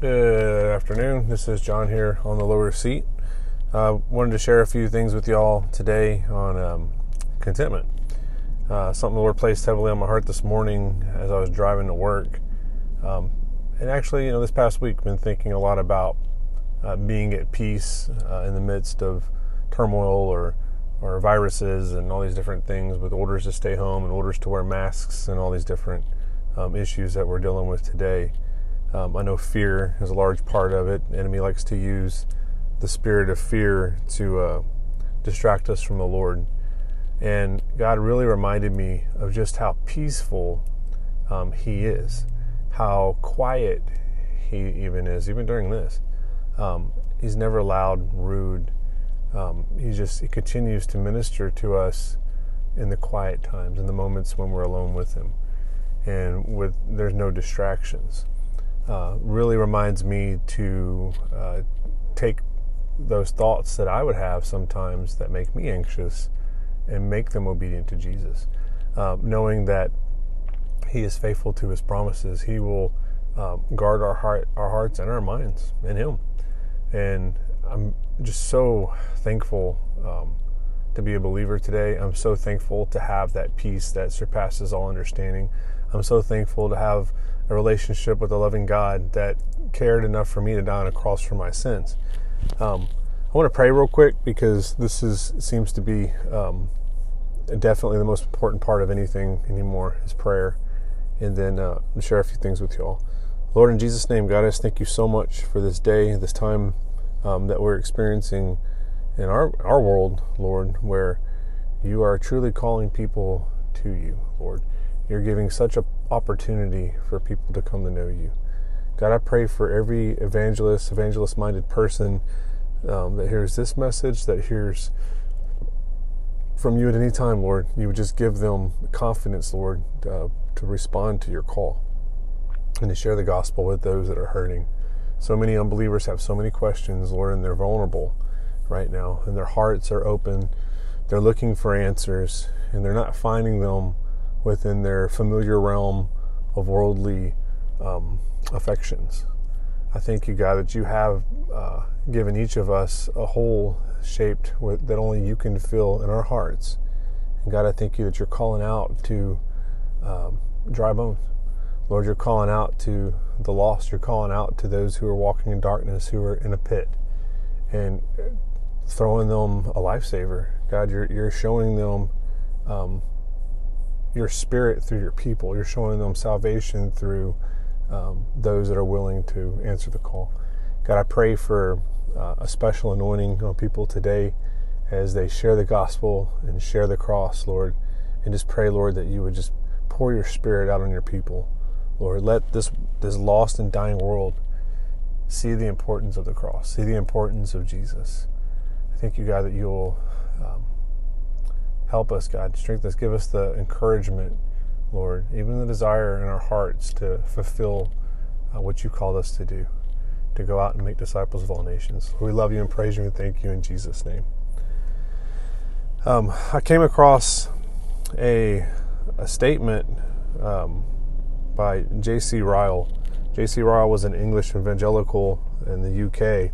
Good afternoon. This is John here on the lower seat. Uh, wanted to share a few things with y'all today on um, contentment. Uh, something the Lord placed heavily on my heart this morning as I was driving to work. Um, and actually, you know, this past week, been thinking a lot about uh, being at peace uh, in the midst of turmoil or or viruses and all these different things with orders to stay home and orders to wear masks and all these different um, issues that we're dealing with today. Um, I know fear is a large part of it. The enemy likes to use the spirit of fear to uh, distract us from the Lord. And God really reminded me of just how peaceful um, He is, how quiet He even is, even during this. Um, he's never loud, rude. Um, he just he continues to minister to us in the quiet times, in the moments when we're alone with Him, and with there's no distractions uh, really reminds me to uh, take those thoughts that I would have sometimes that make me anxious and make them obedient to Jesus. Uh, knowing that He is faithful to His promises, He will um, guard our heart, our hearts and our minds in Him. And I'm just so thankful um, to be a believer today. I'm so thankful to have that peace that surpasses all understanding. I'm so thankful to have a relationship with a loving God that cared enough for me to die on a cross for my sins. Um, I want to pray real quick because this is seems to be um, definitely the most important part of anything anymore is prayer, and then uh, share a few things with y'all. Lord, in Jesus' name, God, I just thank you so much for this day, this time um, that we're experiencing in our our world, Lord, where you are truly calling people to you, Lord. You're giving such an opportunity for people to come to know you. God, I pray for every evangelist, evangelist minded person um, that hears this message, that hears from you at any time, Lord. You would just give them confidence, Lord, uh, to respond to your call and to share the gospel with those that are hurting. So many unbelievers have so many questions, Lord, and they're vulnerable right now, and their hearts are open. They're looking for answers, and they're not finding them within their familiar realm of worldly um, affections. I thank you, God, that you have uh, given each of us a hole shaped with, that only you can fill in our hearts. And God, I thank you that you're calling out to um, dry bones. Lord, you're calling out to the lost. You're calling out to those who are walking in darkness, who are in a pit, and throwing them a lifesaver. God, you're, you're showing them um, your spirit through your people. You're showing them salvation through um, those that are willing to answer the call. God, I pray for uh, a special anointing on people today as they share the gospel and share the cross, Lord. And just pray, Lord, that you would just pour your spirit out on your people. Lord, let this, this lost and dying world see the importance of the cross, see the importance of Jesus. I thank you, God, that you'll um, Help us, God. Strengthen us. Give us the encouragement, Lord, even the desire in our hearts to fulfill uh, what you called us to do, to go out and make disciples of all nations. We love you and praise you and thank you in Jesus' name. Um, I came across a, a statement um, by J.C. Ryle. J.C. Ryle was an English evangelical in the UK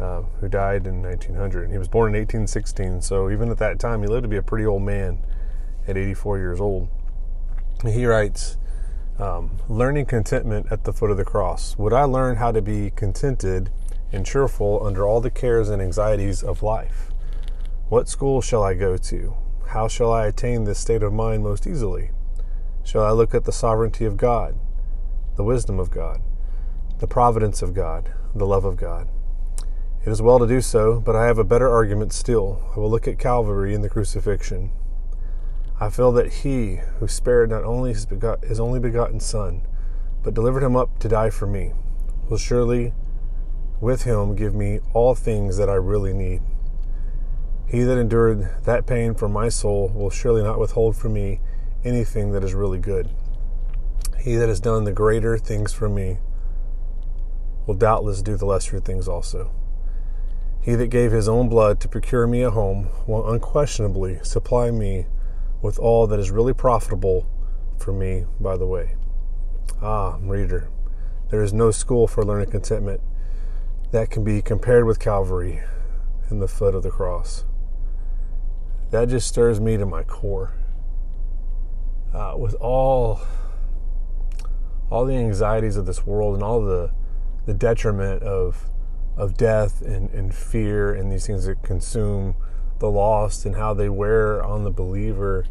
uh, who died in 1900. He was born in 1816, so even at that time, he lived to be a pretty old man at 84 years old. He writes, um, Learning contentment at the foot of the cross. Would I learn how to be contented and cheerful under all the cares and anxieties of life? What school shall I go to? How shall I attain this state of mind most easily? Shall I look at the sovereignty of God, the wisdom of God, the providence of God, the love of God? It is well to do so, but I have a better argument still. I will look at Calvary and the crucifixion. I feel that He who spared not only his, begot, his only begotten Son, but delivered him up to die for me, will surely with him give me all things that I really need. He that endured that pain for my soul will surely not withhold from me anything that is really good. He that has done the greater things for me will doubtless do the lesser things also. He that gave his own blood to procure me a home will unquestionably supply me with all that is really profitable for me by the way. Ah, reader, There is no school for learning contentment that can be compared with Calvary and the foot of the cross. That just stirs me to my core. Uh, with all all the anxieties of this world and all the the detriment of of death and, and fear and these things that consume the lost and how they wear on the believer.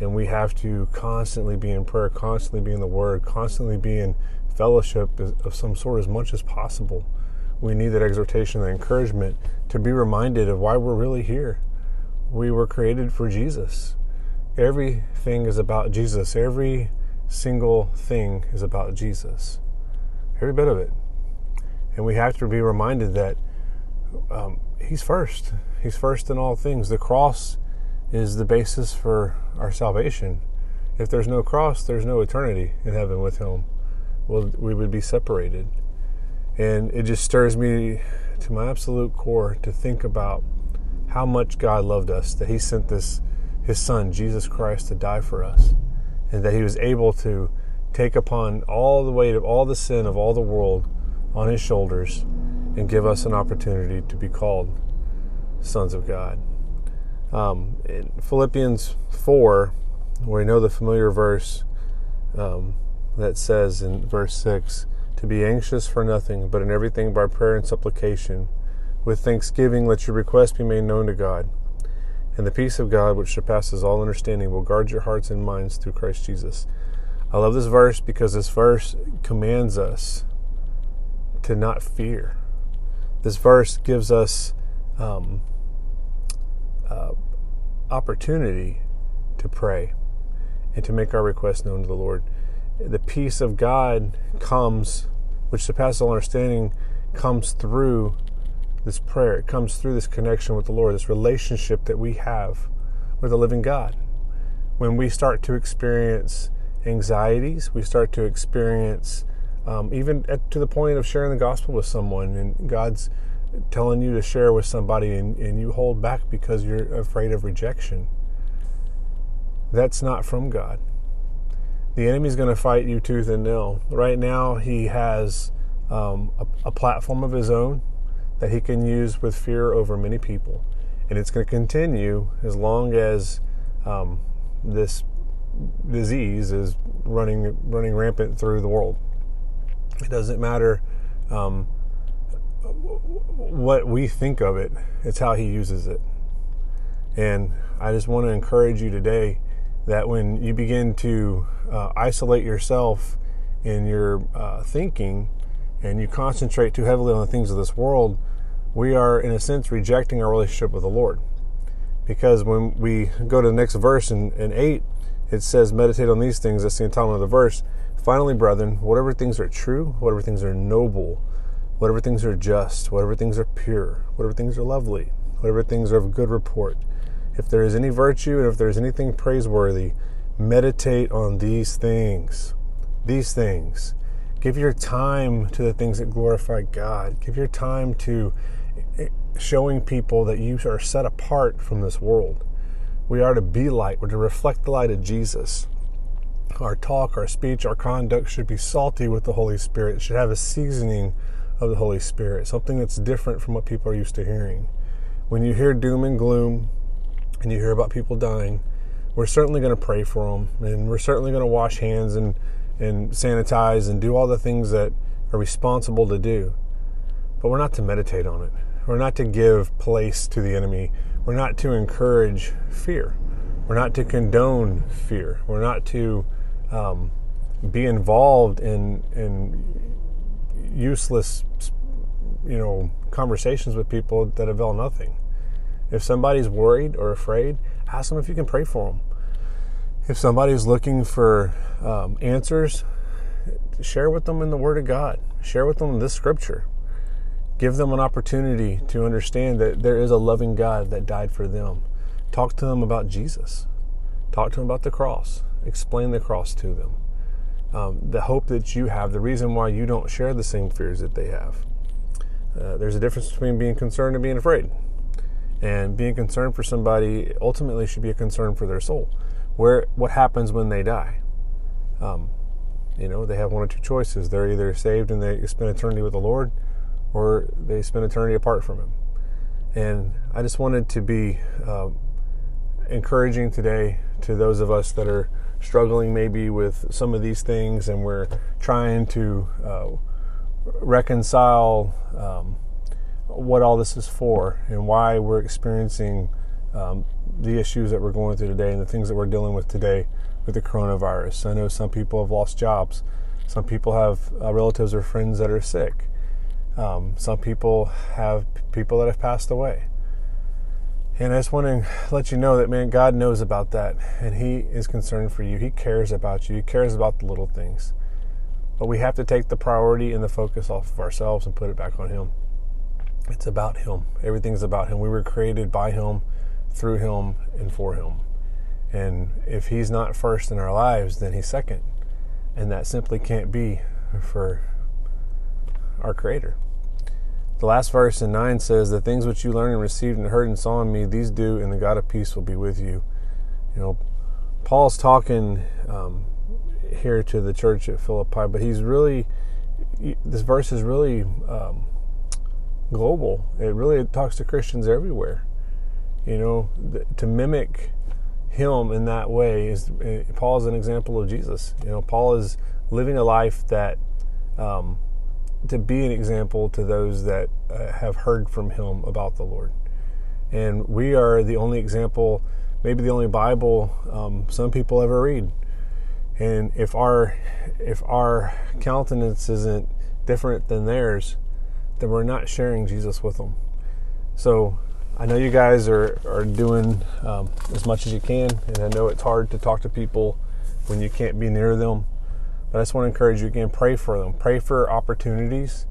And we have to constantly be in prayer constantly be in the word constantly be in fellowship of some sort as much as possible. We need that exhortation that encouragement to be reminded of why we're really here. We were created for jesus. Everything is about jesus. Every single thing is about Jesus. Every bit of it. And we have to be reminded that um, He's first. He's first in all things. The cross is the basis for our salvation. If there's no cross, there's no eternity in heaven with Him. Well, we would be separated. And it just stirs me to my absolute core to think about how much God loved us, that He sent this, His Son, Jesus Christ, to die for us and that he was able to take upon all the weight of all the sin of all the world on his shoulders and give us an opportunity to be called sons of God. Um, in Philippians 4, we know the familiar verse um, that says in verse 6 to be anxious for nothing, but in everything by prayer and supplication, with thanksgiving, let your requests be made known to God. And the peace of God, which surpasses all understanding, will guard your hearts and minds through Christ Jesus. I love this verse because this verse commands us to not fear. This verse gives us um, uh, opportunity to pray and to make our requests known to the Lord. The peace of God comes, which surpasses all understanding, comes through this prayer. It comes through this connection with the Lord, this relationship that we have with the living God. When we start to experience anxieties, we start to experience um, even at, to the point of sharing the gospel with someone, and God's telling you to share with somebody, and, and you hold back because you're afraid of rejection. That's not from God. The enemy's going to fight you tooth and nail. Right now, he has um, a, a platform of his own that he can use with fear over many people. And it's going to continue as long as um, this disease is running running rampant through the world. It doesn't matter um, what we think of it; it's how he uses it. And I just want to encourage you today that when you begin to uh, isolate yourself in your uh, thinking and you concentrate too heavily on the things of this world, we are, in a sense, rejecting our relationship with the Lord. Because when we go to the next verse in, in 8, it says, Meditate on these things. That's the entitlement of the verse. Finally, brethren, whatever things are true, whatever things are noble, whatever things are just, whatever things are pure, whatever things are lovely, whatever things are of good report, if there is any virtue and if there is anything praiseworthy, meditate on these things. These things. Give your time to the things that glorify God. Give your time to eh, showing people that you are set apart from this world. We are to be light, we're to reflect the light of Jesus. Our talk, our speech, our conduct should be salty with the Holy Spirit. It should have a seasoning of the Holy Spirit, something that's different from what people are used to hearing. When you hear doom and gloom and you hear about people dying, we're certainly going to pray for them and we're certainly going to wash hands and, and sanitize and do all the things that are responsible to do. But we're not to meditate on it. We're not to give place to the enemy. We're not to encourage fear. We're not to condone fear. We're not to um, be involved in in useless, you know, conversations with people that avail nothing. If somebody's worried or afraid, ask them if you can pray for them. If somebody's looking for um, answers, share with them in the Word of God. Share with them this scripture give them an opportunity to understand that there is a loving God that died for them. Talk to them about Jesus. Talk to them about the cross. Explain the cross to them. Um, the hope that you have, the reason why you don't share the same fears that they have. Uh, there's a difference between being concerned and being afraid. And being concerned for somebody ultimately should be a concern for their soul. Where what happens when they die? Um, You know, they have one or two choices. They're either saved and they spend eternity with the Lord, or they spend eternity apart from Him. And I just wanted to be uh, encouraging today to those of us that are struggling maybe with some of these things and we're trying to uh, reconcile um, what all this is for and why we're experiencing um, the issues that we're going through today and the things that we're dealing with today with the coronavirus. I know some people have lost jobs. Some people have uh, relatives or friends that are sick. Um, some people have people that have passed away. And I just want to let you know that, man, God knows about that. And He is concerned for you. He cares about you. He cares about the little things. But we have to take the priority and the focus off of ourselves and put it back on Him. It's about Him. Everything's about Him. We were created by Him, through Him, and for Him. And if He's not first in our lives, then He's second. And that simply can't be for our Creator. The last verse in 9 says, The things which you learned and received and heard and saw in me, these do, and the God of peace will be with you. You know, Paul's talking um, here to the church at Philippi, but he's really, this verse is really um, global. It really talks to Christians everywhere. You know, to mimic him in that way is eh, Paul is an example of Jesus. You know, Paul is living a life that um, to be an example to those that uh, have heard from him about the Lord. And we are the only example, maybe the only Bible um, some people ever read. And if our if our countenance isn't different than theirs, then we're not sharing Jesus with them. So I know you guys are, are doing um, as much as you can, and I know it's hard to talk to people when you can't be near them. But I just want to encourage you again pray for them, pray for opportunities,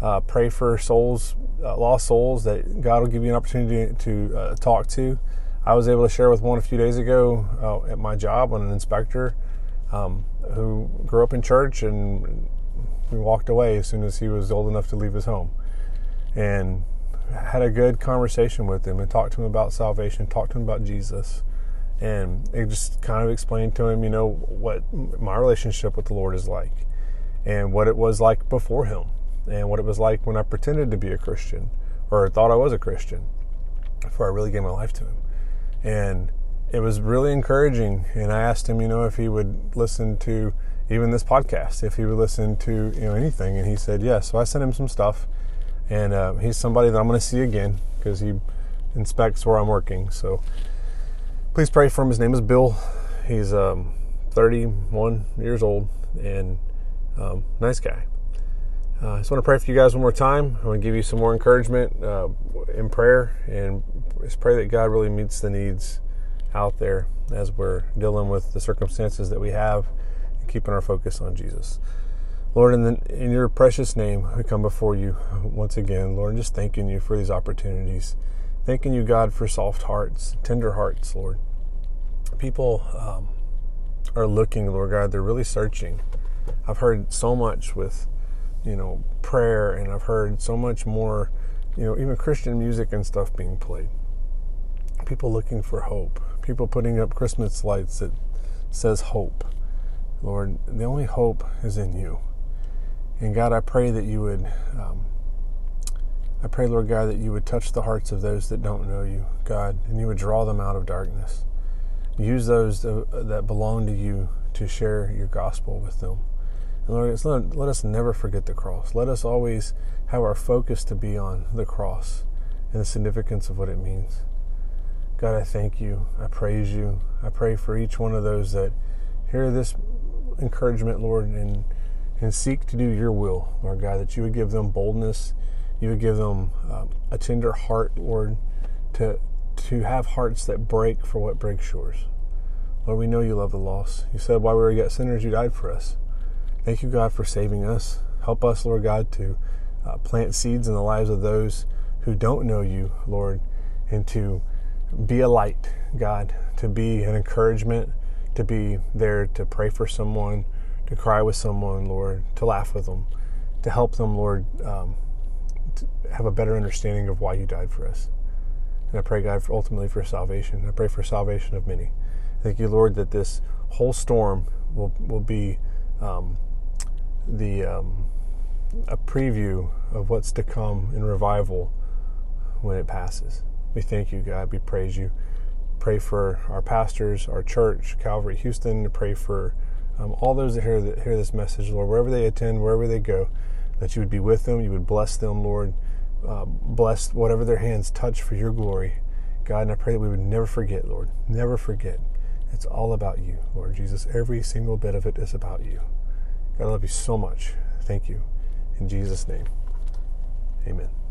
uh, pray for souls, uh, lost souls that God will give you an opportunity to uh, talk to. I was able to share with one a few days ago uh, at my job on an inspector um, who grew up in church and we walked away as soon as he was old enough to leave his home. And had a good conversation with him and talked to him about salvation, talked to him about Jesus and it just kind of explained to him, you know, what my relationship with the Lord is like, and what it was like before Him, and what it was like when I pretended to be a Christian or thought I was a Christian before I really gave my life to Him, and it was really encouraging. And I asked him, you know, if he would listen to even this podcast, if he would listen to you know anything, and he said yes. So I sent him some stuff, and uh, he's somebody that I'm going to see again because he inspects where I'm working. So please pray for him. His name is Bill. He's um, 31 years old and um, nice guy. Uh, I just want to pray for you guys one more time. I want to give you some more encouragement uh, in prayer and just pray that God really meets the needs out there as we're dealing with the circumstances that we have and keeping our focus on Jesus. Lord, in, the, in your precious name, we come before you once again, Lord, just thanking you for these opportunities. Thanking you, God, for soft hearts, tender hearts, Lord. People um, are looking, Lord God, they're really searching. I've heard so much with, you know, prayer, and I've heard so much more, you know, even Christian music and stuff being played. People looking for hope. People putting up Christmas lights that says hope. Lord, the only hope is in you. And God, I pray that you would um, I pray, Lord God, that you would touch the hearts of those that don't know you, God, and you would draw them out of darkness. Use those that belong to you to share your gospel with them. And Lord, let, us never forget the cross. Let us always have our focus to be on the cross and the significance of what it means. God, I thank you. I praise you. I pray for each one of those that hear this encouragement, Lord, and, and seek to do your will, Lord God, that you would give them boldness you would give them uh, a tender heart, Lord, to to have hearts that break for what breaks yours. Lord, we know you love the lost. You said while we were yet sinners, you died for us. Thank you, God, for saving us. Help us, Lord God, to uh, plant seeds in the lives of those who don't know you, Lord, and to be a light, God, to be an encouragement, to be there to pray for someone, to cry with someone, Lord, to laugh with them, to help them, Lord, um, have a better understanding of why you died for us. And I pray, God, for ultimately for salvation. I pray for salvation of many. Thank you, Lord, that this whole storm will, will be um, the um, a preview of what's to come in revival when it passes. We thank you, God. We praise you. Pray for our pastors, our church, Calvary Houston. Pray for um, all those that hear, that hear this message, Lord, wherever they attend, wherever they go, that you would be with them. You would bless them, Lord. Uh, bless whatever their hands touch for your glory. God, and I pray that we would never forget, Lord. Never forget. It's all about you, Lord Jesus. Every single bit of it is about you. God, I love you so much. Thank you. In Jesus' name, amen.